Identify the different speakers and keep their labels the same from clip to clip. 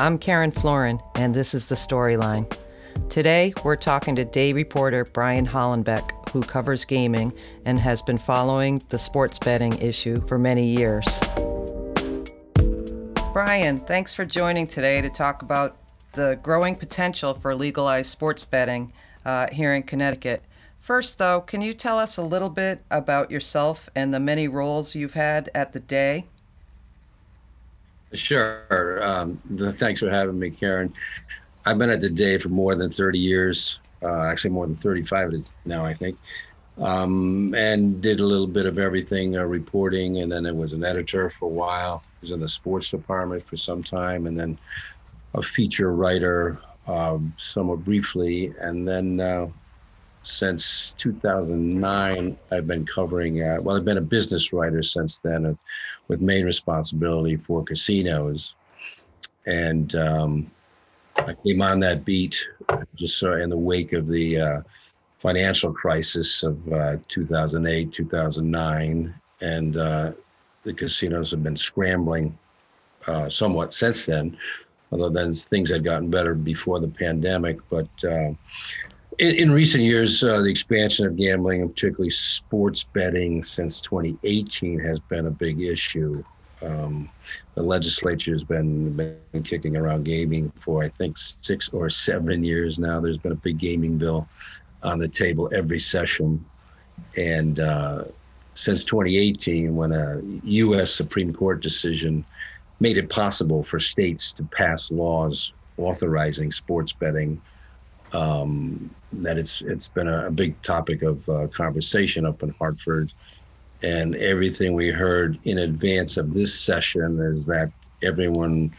Speaker 1: I'm Karen Florin, and this is The Storyline. Today, we're talking to day reporter Brian Hallenbeck, who covers gaming and has been following the sports betting issue for many years. Brian, thanks for joining today to talk about the growing potential for legalized sports betting uh, here in Connecticut. First, though, can you tell us a little bit about yourself and the many roles you've had at the day?
Speaker 2: Sure. Um, thanks for having me, Karen. I've been at the day for more than 30 years, uh, actually more than 35 it is now, I think, um, and did a little bit of everything, uh, reporting, and then I was an editor for a while. I was in the sports department for some time, and then a feature writer um, somewhat briefly, and then uh, since 2009, I've been covering, uh, well, I've been a business writer since then uh, with main responsibility for casinos. And um, I came on that beat just in the wake of the uh, financial crisis of uh, 2008, 2009. And uh, the casinos have been scrambling somewhat since then, although then things had gotten better before the pandemic. But in, in recent years, uh, the expansion of gambling, and particularly sports betting, since 2018 has been a big issue. Um, the legislature has been, been kicking around gaming for, I think, six or seven years now. There's been a big gaming bill on the table every session. And uh, since 2018, when a U.S. Supreme Court decision made it possible for states to pass laws authorizing sports betting um, that it's it's been a, big topic of uh, conversation up in Hartford, and everything we heard in advance of this session is that everyone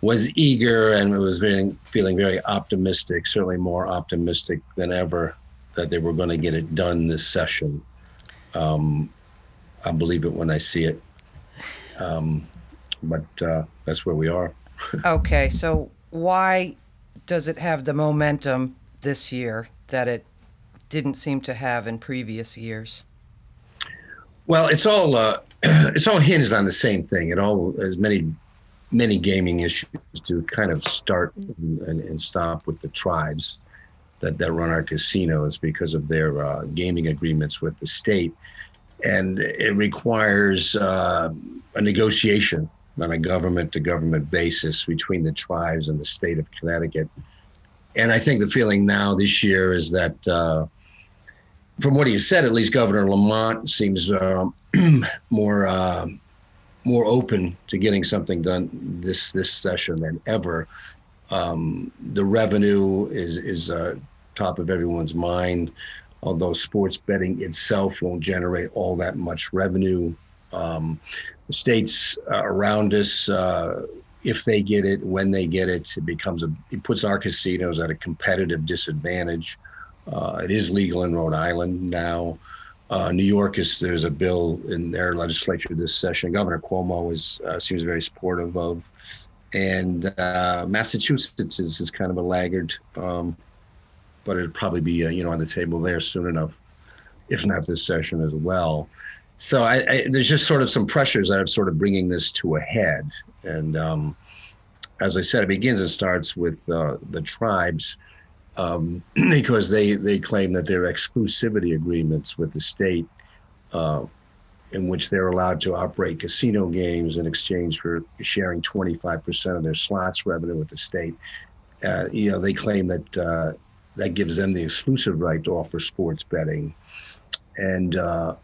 Speaker 2: was eager and was very, feeling very optimistic, certainly more optimistic than ever that they were going to get it done this session. Um, I believe it when I see it, um, but uh, that's where we are.
Speaker 1: okay, so why does it have the momentum this year that it didn't seem to have in previous years?
Speaker 2: Well, it's all uh, it's all hinged on the same thing. It all as many many gaming issues to kind of start and, and stop with the tribes that, that run our casinos because of their uh, gaming agreements with the state. And it requires uh, a negotiation on a government to government basis between the tribes and the state of Connecticut. And I think the feeling now this year is that, uh, from what he said, at least Governor Lamont seems uh, more uh, more open to getting something done this this session than ever. Um, the revenue is is uh, top of everyone's mind, although sports betting itself won't generate all that much revenue. Um, the states uh, around us, uh, if they get it, when they get it, it becomes a, it puts our casinos at a competitive disadvantage. Uh, it is legal in Rhode Island now. Uh, New York is there's a bill in their legislature this session. Governor Cuomo is uh, seems very supportive of, and uh, Massachusetts is, is kind of a laggard, um, but it'll probably be you know on the table there soon enough, if not this session as well so I, I, there's just sort of some pressures that are sort of bringing this to a head. And um, as I said, it begins and starts with uh, the tribes um, because they, they claim that their exclusivity agreements with the state, uh, in which they're allowed to operate casino games in exchange for sharing 25% of their slots revenue with the state, uh, you know, they claim that uh, that gives them the exclusive right to offer sports betting. And uh,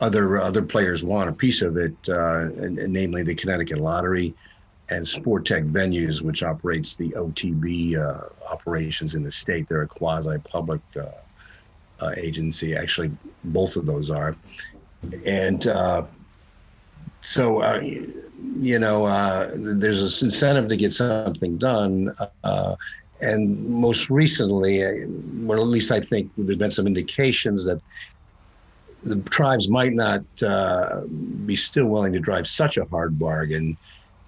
Speaker 2: other other players want a piece of it, uh, and, and namely the Connecticut Lottery and Sportech Venues, which operates the OTB uh, operations in the state. They're a quasi-public uh, uh, agency. Actually, both of those are, and uh, so uh, you know there's an incentive to get something done. and most recently, well, at least I think there's been some indications that the tribes might not uh, be still willing to drive such a hard bargain,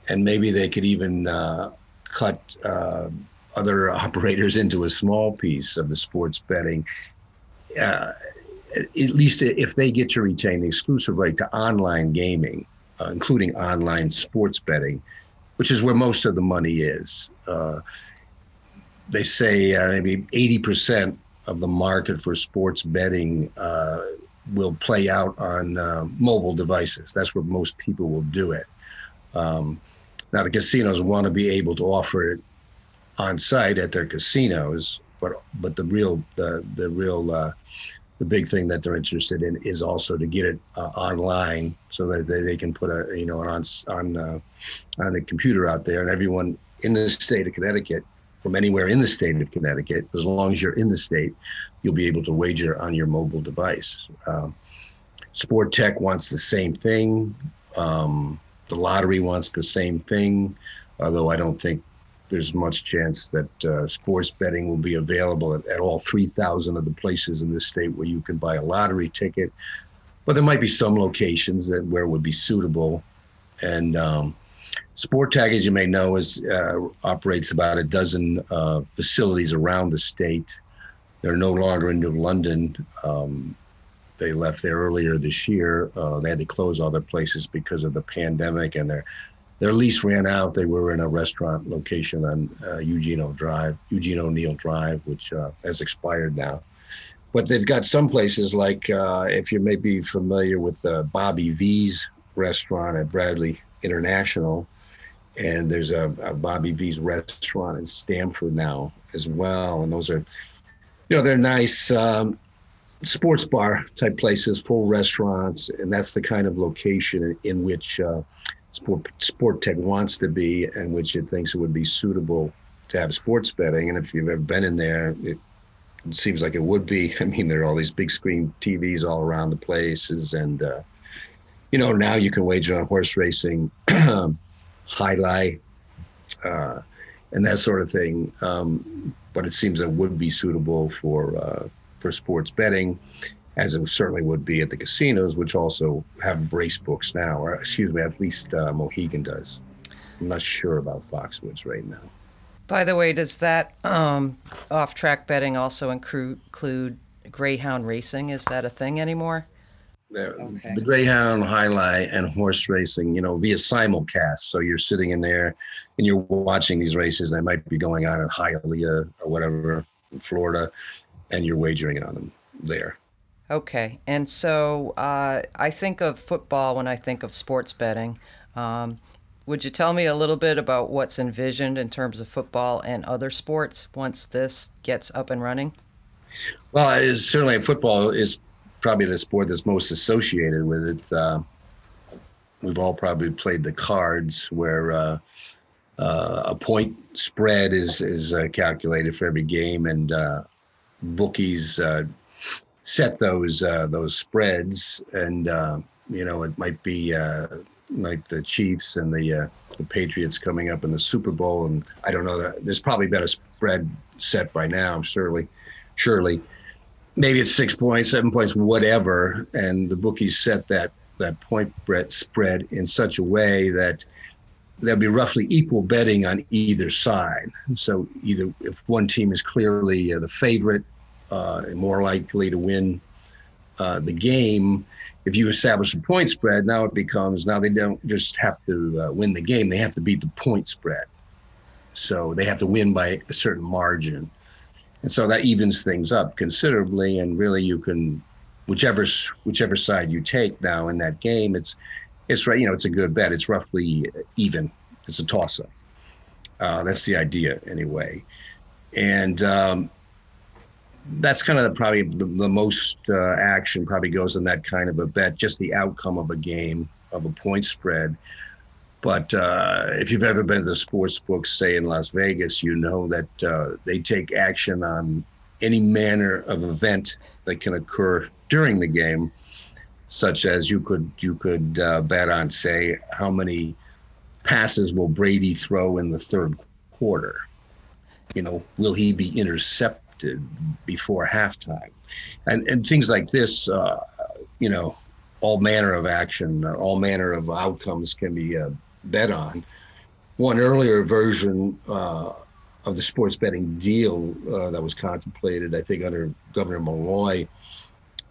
Speaker 2: and maybe they could even uh, cut uh, other operators into a small piece of the sports betting. Uh, at least if they get to retain the exclusive right to online gaming, uh, including online sports betting, which is where most of the money is. Uh, they say maybe 80% of the market for sports betting uh, will play out on uh, mobile devices. That's where most people will do it. Um, now, the casinos want to be able to offer it on site at their casinos, but but the real the the real uh, the big thing that they're interested in is also to get it uh, online so that they, they can put a you know an on on uh, on a computer out there and everyone in the state of Connecticut from anywhere in the state of Connecticut as long as you're in the state you'll be able to wager on your mobile device um, Sportech wants the same thing um, the lottery wants the same thing although I don't think there's much chance that uh, sports betting will be available at, at all 3,000 of the places in the state where you can buy a lottery ticket. But there might be some locations that where it would be suitable. And um, Sportech, as you may know, is uh, operates about a dozen uh, facilities around the state. They're no longer in New London. Um, they left there earlier this year. Uh, they had to close all their places because of the pandemic, and they're their lease ran out. They were in a restaurant location on uh, Eugene Drive, Eugene O'Neill Drive, which uh, has expired now. But they've got some places like uh, if you may be familiar with Bobby V's restaurant at Bradley International, and there's a, a Bobby V's restaurant in Stamford now as well. And those are, you know, they're nice. Um, sports bar type places, full restaurants, and that's the kind of location in, which uh, sport, Sportech wants to be and which it thinks it would be suitable to have sports betting. And if you've ever been in there, it, it seems like it would be. I mean, there are all these big screen TVs all around the places, and uh, you know now you can wager on horse racing, highlight, uh, and that sort of thing. Um, but it seems it would be suitable for uh, for sports betting as it certainly would be at the casinos, which also have race books now, or excuse me, at least uh, Mohegan does. I'm not sure about Foxwoods right now.
Speaker 1: By the way, does that um, off track betting also include, include greyhound racing? Is that a thing anymore?
Speaker 2: The, okay. the greyhound highlight and horse racing, you know, via simulcast. So you're sitting in there and you're watching these races that might be going on in Hialeah or whatever in Florida, and you're wagering on them there.
Speaker 1: Okay, and so uh, I think of football when I think of sports betting. Um, would you tell me a little bit about what's envisioned in terms of football and other sports once this gets up and running?
Speaker 2: Well, certainly football is probably the sport that's most associated with it. Uh, we've all probably played the cards where uh, uh, a point spread is is uh, calculated for every game, and uh, bookies uh, set those uh, those spreads, and you know it might be like the Chiefs and the the Patriots coming up in the Super Bowl, and I don't know there's probably been a spread set by now, surely, surely. Maybe it's six points, seven points, whatever, and the bookies set that that point spread in such a way that there'll be roughly equal betting on either side. So either if one team is clearly uh, the favorite, uh, more likely to win uh, the game. If you establish a point spread, now it becomes now they don't just have to uh, win the game; they have to beat the point spread. So they have to win by a certain margin, and so that evens things up considerably. And really, you can whichever whichever side you take now in that game, it's it's right. You know, it's a good bet. It's roughly even. It's a toss up. Uh, that's the idea, anyway. And um, that's kind of probably the, the most uh, action probably goes in that kind of a bet, just the outcome of a game of a point spread. But uh, if you've ever been to the sports books, say in Las Vegas, you know that uh, they take action on any manner of event that can occur during the game, such as you could you could uh, bet on, say, how many passes will Brady throw in the third quarter? You know, will he be intercepted? before halftime, and and things like this. Uh, you know, all manner of action, all manner of outcomes can be uh, bet on. One earlier version uh, of the sports betting deal uh, that was contemplated, I think, under Governor Malloy,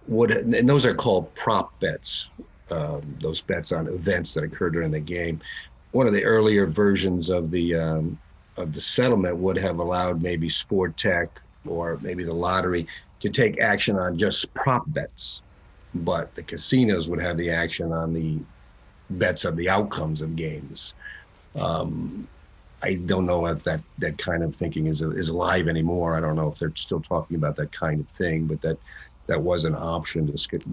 Speaker 2: would and those are called prop bets. Um, those bets on events that occur during the game one of the earlier versions of the um, of the settlement would have allowed maybe Sportech or maybe the lottery to take action on just prop bets, but the casinos would have the action on the bets of the outcomes of games. Um, I don't know if that that kind of thinking is is alive anymore. I don't know if they're still talking about that kind of thing, but that that was an option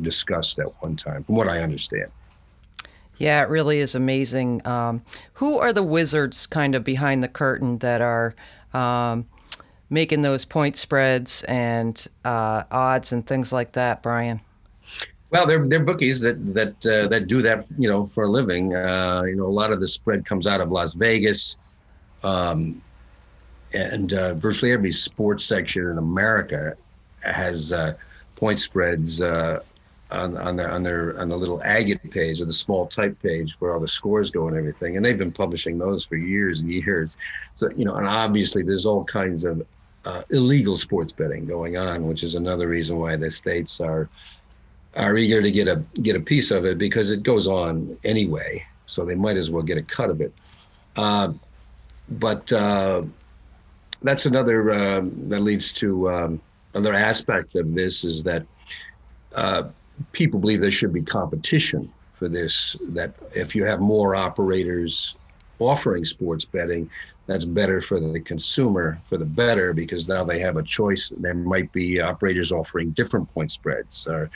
Speaker 2: discussed at one time, from what I understand.
Speaker 1: Yeah, it really is amazing. Um, who are the wizards kind of behind the curtain that are um, making those point spreads and uh, odds and things like that, Brian?
Speaker 2: Well, they're they're bookies that that uh, that do that, you know, for a living. Uh, you know, a lot of the spread comes out of Las Vegas, um, and uh, virtually every sports section in America has uh, point spreads uh, on, on their on their on the little agate page or the small type page where all the scores go and everything. And they've been publishing those for years and years. So you know, and obviously there's all kinds of uh, illegal sports betting going on, which is another reason why the states are are eager to get a get a piece of it because it goes on anyway. So they might as well get a cut of it. But uh, that's another uh, that leads to um, another aspect of this is that uh, people believe there should be competition for this. That if you have more operators offering sports betting, that's better for the consumer for the better because now they have a choice. There might be operators offering different point spreads or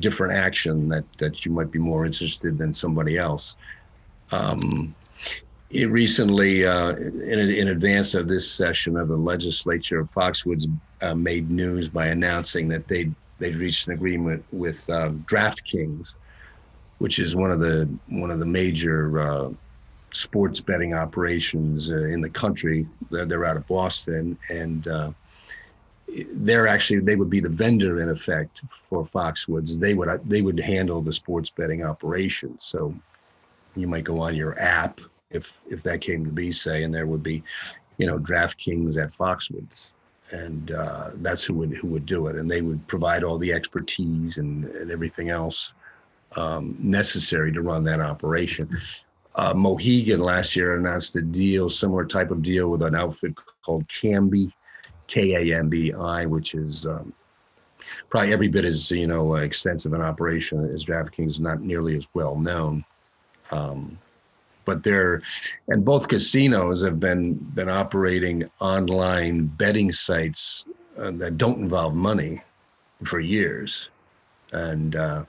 Speaker 2: different action that that you might be more interested than somebody else. Um, it recently, uh, in, in advance of this session of the legislature Foxwoods, uh, made news by announcing that they they'd reached an agreement with uh, DraftKings, which is one of the one of the major uh, sports betting operations uh, in the country. They're, they're, out of Boston, and uh, they're actually they would be the vendor in effect for Foxwoods. They would they would handle the sports betting operations. So you might go on your app if if that came to be, say, and there would be, you know, DraftKings at Foxwoods and uh, that's who would who would do it, and they would provide all the expertise and, and everything else um, necessary to run that operation. Uh, Mohegan last year announced a deal, similar type of deal with an outfit called Kambi, K A M B I, which is um, probably every bit as you know extensive an operation as DraftKings, not nearly as well known. Um, but they're and both casinos have been been operating online betting sites uh, that don't involve money for years. And uh,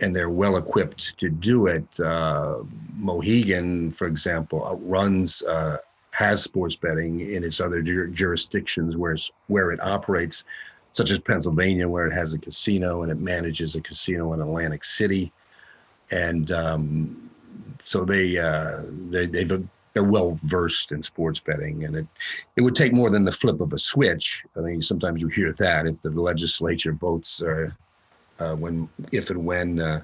Speaker 2: and they're well equipped to do it. Uh, mohegan for example runs uh, has sports betting in its other jur- jurisdictions where where it operates such as pennsylvania where it has a casino and it manages a casino in atlantic city. And um, so they uh, they they've they're well versed in sports betting, and it it would take more than the flip of a switch. I mean, sometimes you hear that if the legislature votes or uh, when if and when uh,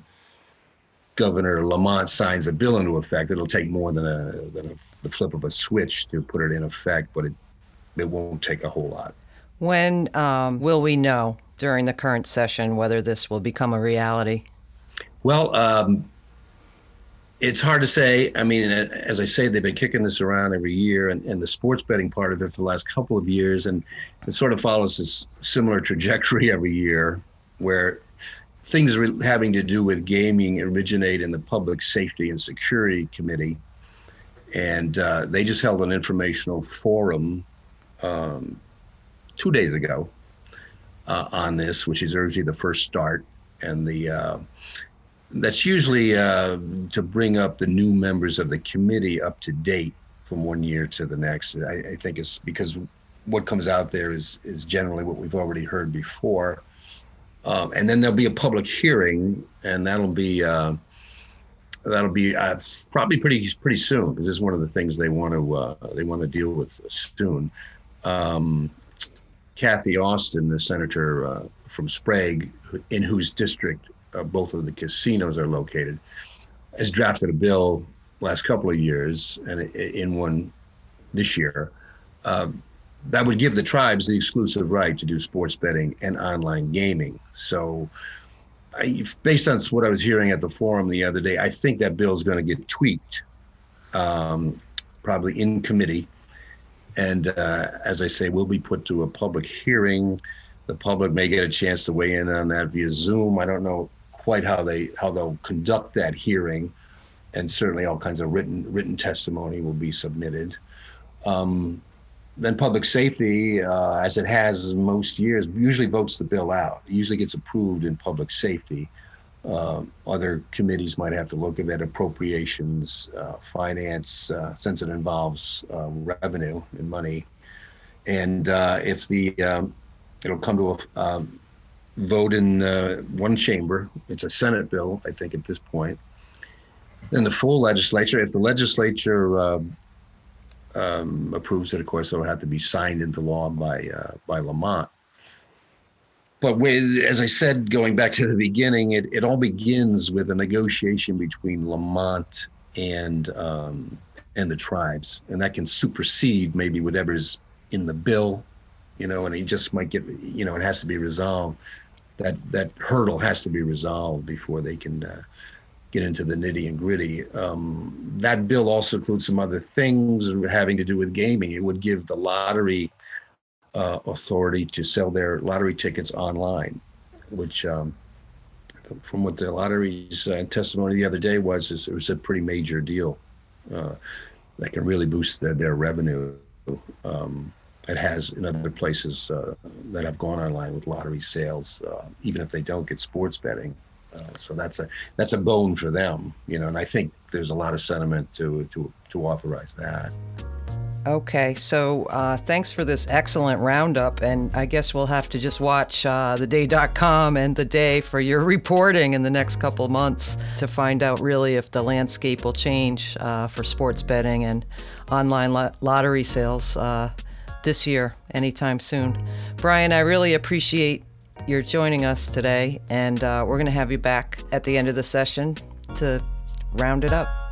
Speaker 2: Governor Lamont signs a bill into effect, it'll take more than a than a, the flip of a switch to put it in effect, but it it won't take a whole lot.
Speaker 1: When um, will we know during the current session whether this will become a reality?
Speaker 2: Well, um, it's hard to say. I mean, as I say, they've been kicking this around every year, and, and the sports betting part of it for the last couple of years, and it sort of follows this similar trajectory every year, where things having to do with gaming originate in the Public Safety and Security Committee, and uh, they just held an informational forum um, two days ago uh, on this, which is usually the first start, and the uh, that's usually uh, to bring up the new members of the committee up to date from one year to the next. I, I, think it's because what comes out there is is generally what we've already heard before, um, and then there'll be a public hearing, and that'll be uh, that'll be uh, probably pretty pretty soon because this is one of the things they want to uh, they want to deal with soon. Um, Cathy Osten, the senator uh, from Sprague, in whose district uh, both of the casinos are located, has drafted a bill last couple of years and in one this year uh, that would give the tribes the exclusive right to do sports betting and online gaming. So, I, based on what I was hearing at the forum the other day, I think that bill is going to get tweaked um, probably in committee. And uh, as I say, will be put to a public hearing. The public may get a chance to weigh in on that via Zoom. I don't know quite how they how they'll conduct that hearing, and certainly all kinds of written written testimony will be submitted. Um, then public safety, uh, as it has most years, usually votes the bill out. It usually gets approved in public safety. Uh, other committees might have to look at appropriations, uh, finance, uh, since it involves uh, revenue and money. And uh, if the um, it'll come to a um, vote in uh, one chamber, it's a Senate bill, I think, at this point. Then the full legislature, if the legislature um, um, approves it, of course, it'll have to be signed into law by uh, by Lamont. But with, as I said, going back to the beginning, it, it all begins with a negotiation between Lamont and um, and the tribes, and that can supersede maybe whatever's in the bill, you know, and it just might get, you know, it has to be resolved. That that hurdle has to be resolved before they can uh, get into the nitty and gritty. Um, that bill also includes some other things having to do with gaming. It would give the lottery uh, authority to sell their lottery tickets online, which, um, from what the lottery's uh, testimony the other day was, is it was a pretty major deal uh, that can really boost their, their revenue. Um, it has in other places uh, that have gone online with lottery sales, uh, even if they don't get sports betting. Uh, so that's a that's a bone for them, you know. And I think there's a lot of sentiment to to to authorize that.
Speaker 1: Okay, so uh, thanks for this excellent roundup, and I guess we'll have to just watch uh, theday.com and the day for your reporting in the next couple months to find out really if the landscape will change uh, for sports betting and online lottery sales uh, this year, anytime soon. Brian, I really appreciate you're joining us today, and uh, we're going to have you back at the end of the session to round it up.